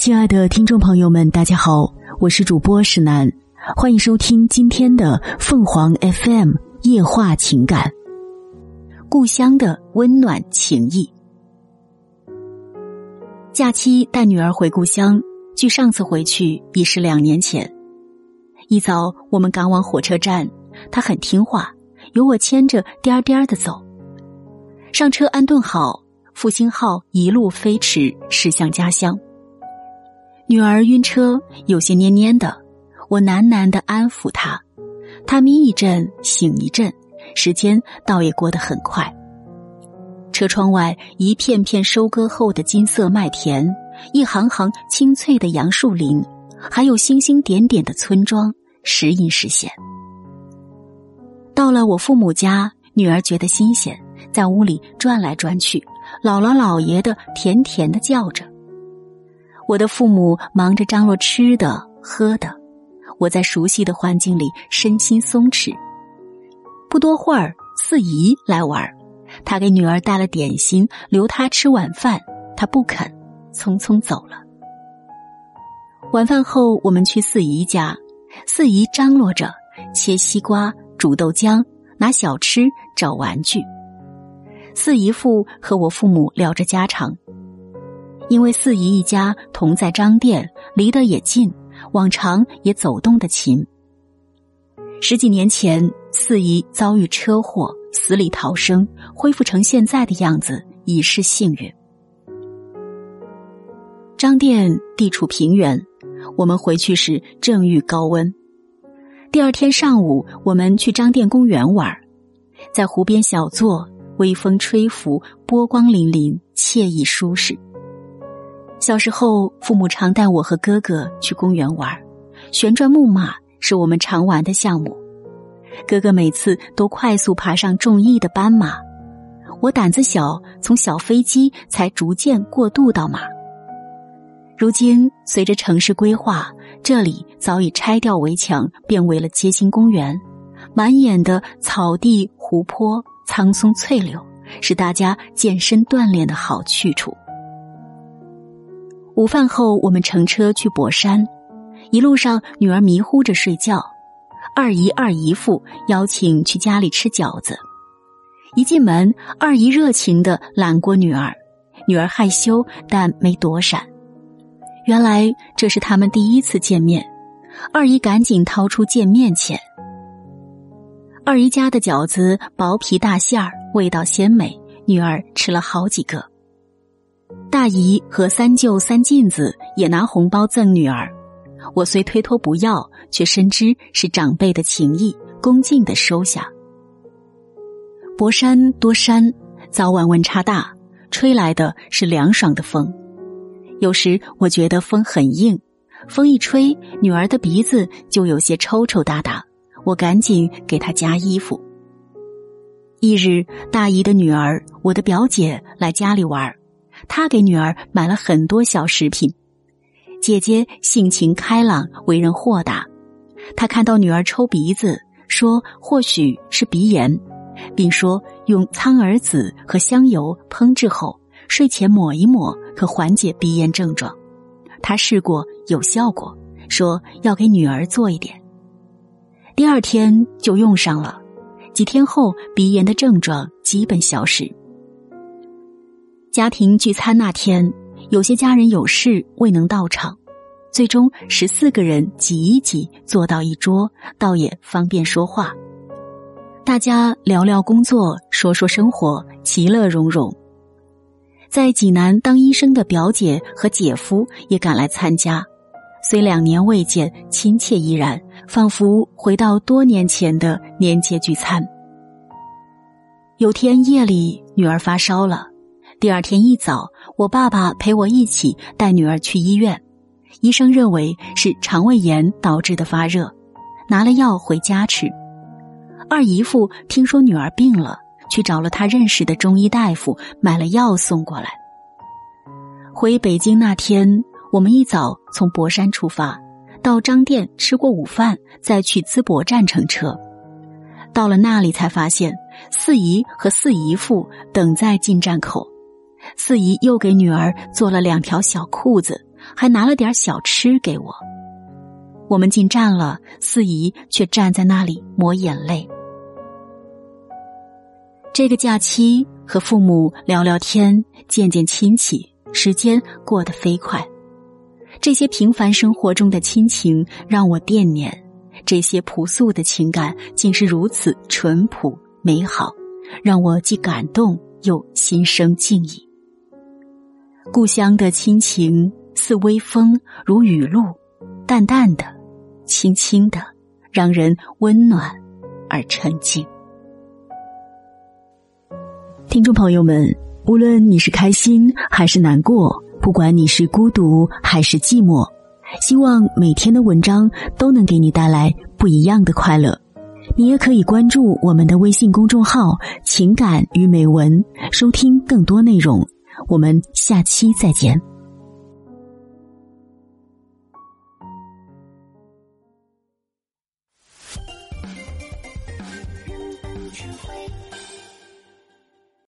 亲爱的听众朋友们，大家好，我是主播石楠，欢迎收听今天的凤凰 FM 夜话情感，故乡的温暖情谊。假期带女儿回故乡，距上次回去已是两年前。一早我们赶往火车站，她很听话，由我牵着颠颠的走。上车安顿好，复兴号一路飞驰驶向家乡。女儿晕车，有些蔫蔫的，我喃喃的安抚她，她眯一阵醒一阵，时间倒也过得很快。车窗外一片片收割后的金色麦田，一行行青翠的杨树林，还有星星点点的村庄，时隐时现。到了我父母家，女儿觉得新鲜，在屋里转来转去，姥姥姥爷的甜甜的叫着。我的父母忙着张罗吃的喝的，我在熟悉的环境里身心松弛。不多会儿，四姨来玩，她给女儿带了点心，留她吃晚饭，她不肯，匆匆走了。晚饭后，我们去四姨家，四姨张罗着切西瓜、煮豆浆、拿小吃、找玩具。四姨父和我父母聊着家常。因为四姨一家同在张店，离得也近，往常也走动的勤。十几年前，四姨遭遇车祸，死里逃生，恢复成现在的样子已是幸运。张店地处平原，我们回去时正遇高温。第二天上午，我们去张店公园玩，在湖边小坐，微风吹拂，波光粼粼，惬意舒适。小时候，父母常带我和哥哥去公园玩，旋转木马是我们常玩的项目。哥哥每次都快速爬上中翼的斑马，我胆子小，从小飞机才逐渐过渡到马。如今，随着城市规划，这里早已拆掉围墙，变为了街心公园，满眼的草地、湖泊、苍松翠柳，是大家健身锻炼的好去处。午饭后，我们乘车去博山，一路上女儿迷糊着睡觉，二姨、二姨父邀请去家里吃饺子。一进门，二姨热情的揽过女儿，女儿害羞但没躲闪。原来这是他们第一次见面，二姨赶紧掏出见面钱。二姨家的饺子薄皮大馅儿，味道鲜美，女儿吃了好几个。大姨和三舅、三妗子也拿红包赠女儿，我虽推脱不要，却深知是长辈的情谊，恭敬的收下。博山多山，早晚温差大，吹来的是凉爽的风。有时我觉得风很硬，风一吹，女儿的鼻子就有些抽抽搭搭，我赶紧给她加衣服。一日，大姨的女儿，我的表姐来家里玩。他给女儿买了很多小食品。姐姐性情开朗，为人豁达。他看到女儿抽鼻子，说或许是鼻炎，并说用苍耳子和香油烹制后，睡前抹一抹，可缓解鼻炎症状。他试过有效果，说要给女儿做一点。第二天就用上了，几天后鼻炎的症状基本消失。家庭聚餐那天，有些家人有事未能到场，最终十四个人挤一挤坐到一桌，倒也方便说话。大家聊聊工作，说说生活，其乐融融。在济南当医生的表姐和姐夫也赶来参加，虽两年未见，亲切依然，仿佛回到多年前的年节聚餐。有天夜里，女儿发烧了。第二天一早，我爸爸陪我一起带女儿去医院，医生认为是肠胃炎导致的发热，拿了药回家吃。二姨父听说女儿病了，去找了他认识的中医大夫，买了药送过来。回北京那天，我们一早从博山出发，到张店吃过午饭，再去淄博站乘车。到了那里才发现，四姨和四姨父等在进站口。四姨又给女儿做了两条小裤子，还拿了点小吃给我。我们进站了，四姨却站在那里抹眼泪。这个假期和父母聊聊天，见见亲戚，时间过得飞快。这些平凡生活中的亲情让我惦念，这些朴素的情感竟是如此淳朴美好，让我既感动又心生敬意。故乡的亲情似微风，如雨露，淡淡的，轻轻的，让人温暖而沉静。听众朋友们，无论你是开心还是难过，不管你是孤独还是寂寞，希望每天的文章都能给你带来不一样的快乐。你也可以关注我们的微信公众号“情感与美文”，收听更多内容。我们下期再见。